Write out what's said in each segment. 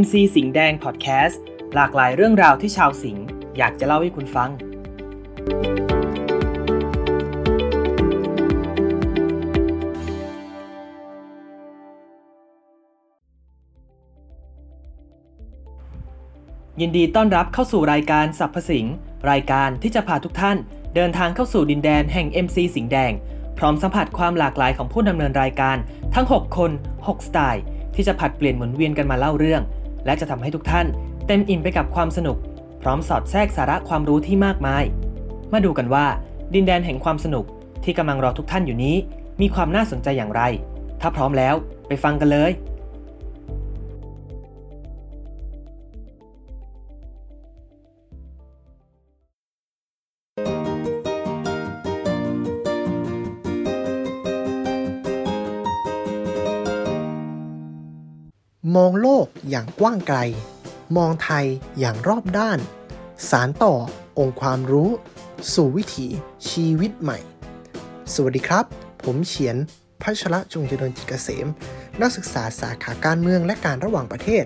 MC สิงห์แดงพอดแคสต์หลากหลายเรื่องราวที่ชาวสิงห์อยากจะเล่าให้คุณฟัง ยินดีต้อนรับเข้าสู่รายการสัพพสิงห์รายการที่จะพาทุกท่าน เดินทางเข้าสู่ดินแดนแห่ง MC สิงห์แดง พร้อมสัมผัสความหลากหลายของผู้ดำเนินรายการทั้ง 6 คน 6 สไตล์ ที่จะผัดเปลี่ยนหมุนเวียนกันมาเล่าเรื่อง และจะทำให้ทุกท่านเต็มอิ่มไปกับความสนุก พร้อมสอดแทรกสาระความรู้ที่มากมาย มาดูกันว่า ดินแดนแห่งความสนุกที่กำลังรอทุกท่านอยู่นี้ มีความน่าสนใจอย่างไร ถ้าพร้อมแล้วไปฟังกันเลย มองโลกอย่างกว้างไกล มองไทยอย่างรอบด้าน สารต่อองค์ความรู้ สู่วิถีชีวิตใหม่ สวัสดีครับ ผมเฉียนพัชระจงเจริญจิตเกษม นักศึกษาสาขาการเมืองและการระหว่างประเทศ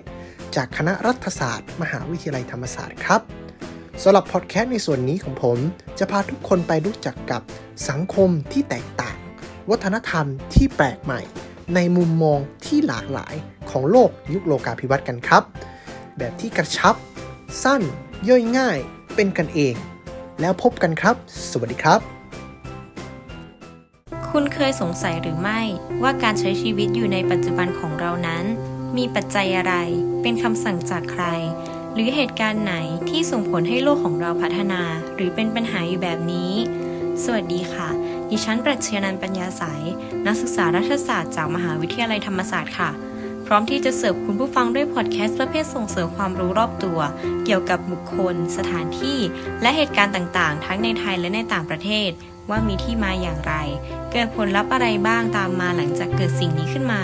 จากคณะรัฐศาสตร์ มหาวิทยาลัยธรรมศาสตร์ครับสำหรับพอดแคสต์ในส่วนนี้ของผมจะพาทุกคนไปรู้จักกับสังคมที่แตกต่าง วัฒนธรรมที่แปลกใหม่ ในมุมมองที่หลากหลาย ของโลกยุคโลกาภิวัตน์กันครับ แบบที่กระชับ สั้น ย่อยง่าย เป็นกันเอง แล้วพบกันครับ สวัสดีครับคุณเคยสงสัยหรือไม่ว่าการใช้ชีวิตอยู่ในปัจจุบันของเรานั้น มีปัจจัยอะไร เป็นคำสั่งจากใคร หรือเหตุการณ์ไหนที่ส่งผลให้โลกของเราพัฒนา หรือเป็นปัญหาอยู่แบบนี้ สวัสดีค่ะ ดิฉันปรัชญานันปัญญาสาย นักศึกษารัฐศาสตร์จากมหาวิทยาลัยธรรมศาสตร์ค่ะ พร้อมที่จะเสิร์ฟคุณผู้ฟังด้วยพอดแคสต์ประเภทส่งเสริมความรู้รอบตัว เกี่ยวกับบุคคล สถานที่ และเหตุการณ์ต่างๆ ทั้งในไทยและในต่างประเทศ ว่ามีที่มาอย่างไร เกิดผลลัพธ์อะไรบ้างตามมาหลังจากเกิดสิ่งนี้ขึ้นมา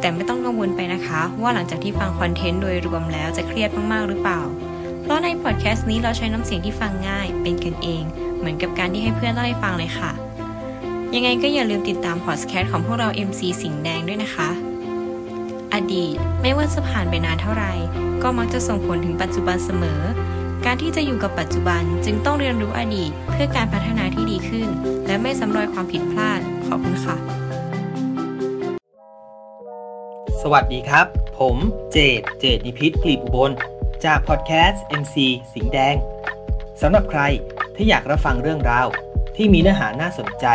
แต่ไม่ต้องกังวลไปนะคะ ว่าหลังจากที่ฟังคอนเทนต์โดยรวมแล้วจะเครียดมากๆหรือเปล่า เพราะในพอดแคสต์นี้เราใช้น้ำเสียงที่ฟังง่าย เป็นกันเอง เหมือนกับการที่ให้เพื่อนเล่าให้ฟังเลยค่ะยังไงก็อย่าลืมติดตามพอดแคสต์ของพวกเรา MC สิงห์แดงด้วยนะคะ อดีตไม่ว่าจะผ่านไปนานเท่าไหร่ก็มักจะส่งผลถึงปัจจุบันเสมอ การที่จะอยู่กับปัจจุบันจึงต้องเรียนรู้อดีตเพื่อการพัฒนาที่ดีขึ้น และไม่ซ้ำรอยความผิดพลาด ขอบคุณค่ะ สวัสดีครับ ผมเจดเจดนิพิษกลีบอุบล จากพอดแคสต์ MC สิงแดงสำหรับใครที่อยากรับฟังเรื่องราว ที่มีเนื้อหาน่าสนใจ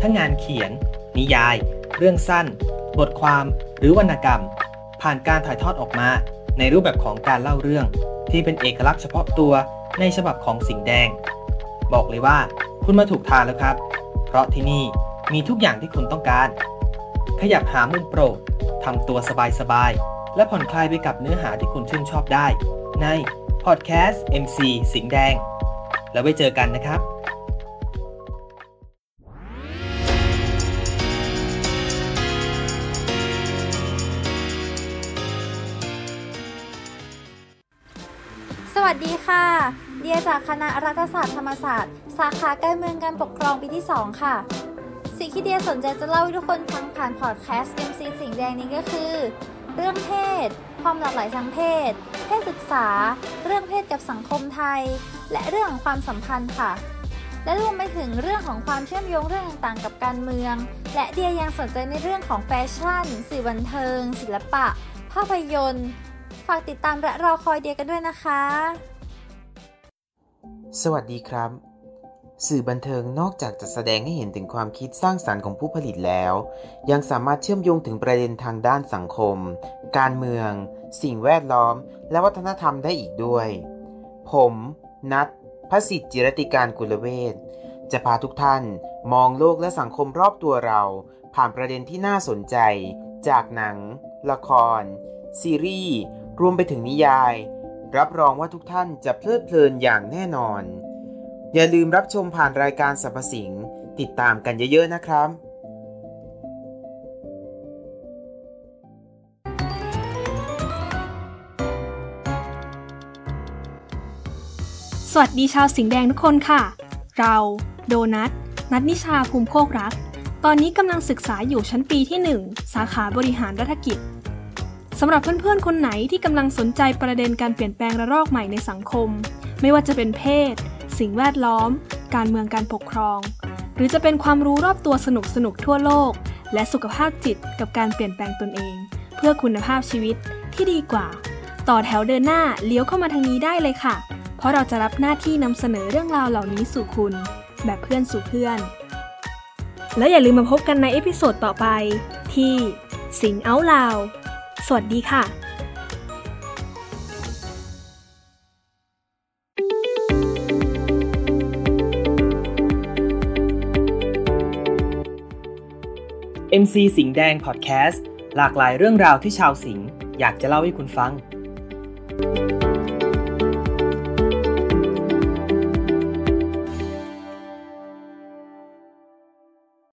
ทั้งงานเขียน นิยาย เรื่องสั้น บทความ หรือวรรณกรรม ผ่านการถ่ายทอดออกมา ในรูปแบบของการเล่าเรื่อง ที่เป็นเอกลักษณ์เฉพาะตัวในฉบับของสิงแดง บอกเลยว่าคุณมาถูกทางแล้วครับ เพราะที่นี่มีทุกอย่างที่คุณต้องการ ขยับหามุมโปรดทำตัวสบายๆ และผ่อนคลายไปกับเนื้อหาที่คุณชื่นชอบได้ ในพอดแคสต์ MC สิงแดง แล้วไว้เจอกันนะครับ วัสดีค่ะ เดียจากคณะรัฐศาสตร์ธรรมศาสตร์ สาขาการเมืองการปกครองปีที่ 2 ค่ะ สิ่งที่เดียสนใจจะเล่าให้ทุกคนฟังผ่านพอดแคสต์ MC สิ่งแดงนี้ก็คือ เรื่องเพศ ความหลากหลายทางเพศ เพศศึกษา เรื่องเพศกับสังคมไทย และเรื่องของความสัมพันธ์ค่ะ และรวมไปถึงเรื่องของความเชื่อมโยงเรื่องต่างๆ กับการเมือง และเดียยังสนใจในเรื่องของแฟชั่นสื่อบันเทิง ศิลปะ ภาพยนตร์ ฝากติดตามและรอคอยเดียกันด้วยนะคะ สวัสดีครับ สื่อบันเทิงนอกจากจะแสดงให้เห็นถึงความคิดสร้างสรรค์ของผู้ผลิตแล้ว ยังสามารถเชื่อมโยงถึงประเด็นทางด้านสังคม การเมือง สิ่งแวดล้อม และวัฒนธรรมได้อีกด้วย ผมนัทพระสิทธิจิรติการกุลเวศจะพาทุกท่านมองโลกและสังคมรอบตัวเรา ผ่านประเด็นที่น่าสนใจ จากหนัง ละคร ซีรีส์ รวมไปถึงนิยาย รับรองว่าทุกท่านจะเพลิดเพลินอย่างแน่นอน อย่าลืมรับชมผ่านรายการสรรพสิงติดตามกันเยอะๆนะครับสวัสดีชาวสิงแดงทุกคนค่ะ เรา โดนัท นัทนิชาภูมิโคกรัก ตอนนี้กำลังศึกษาอยู่ชั้นปีที่ 1 สาขาบริหารรัฐกิจ สำหรับเพื่อนๆ คนไหนที่กำลังสนใจประเด็นการเปลี่ยนแปลงระลอกใหม่ในสังคม ไม่ว่าจะเป็นเพศ สิ่งแวดล้อม การเมืองการปกครอง หรือจะเป็นความรู้รอบตัวสนุกๆทั่วโลก และสุขภาพจิตกับการเปลี่ยนแปลงตนเอง เพื่อคุณภาพชีวิตที่ดีกว่า ต่อแถวเดินหน้าเลี้ยวเข้ามาทางนี้ได้เลยค่ะ เพราะเราจะรับหน้าที่นำเสนอเรื่องราวเหล่านี้สู่คุณ แบบเพื่อนสู่เพื่อน แล้วอย่าลืมมาพบกันใน episode ต่อไปที่สิงเอาลาว สวัสดีค่ะ MC สิงห์แดงพอดแคสต์หลากหลายเรื่องราวที่ชาวสิงห์อยากจะเล่าให้คุณฟัง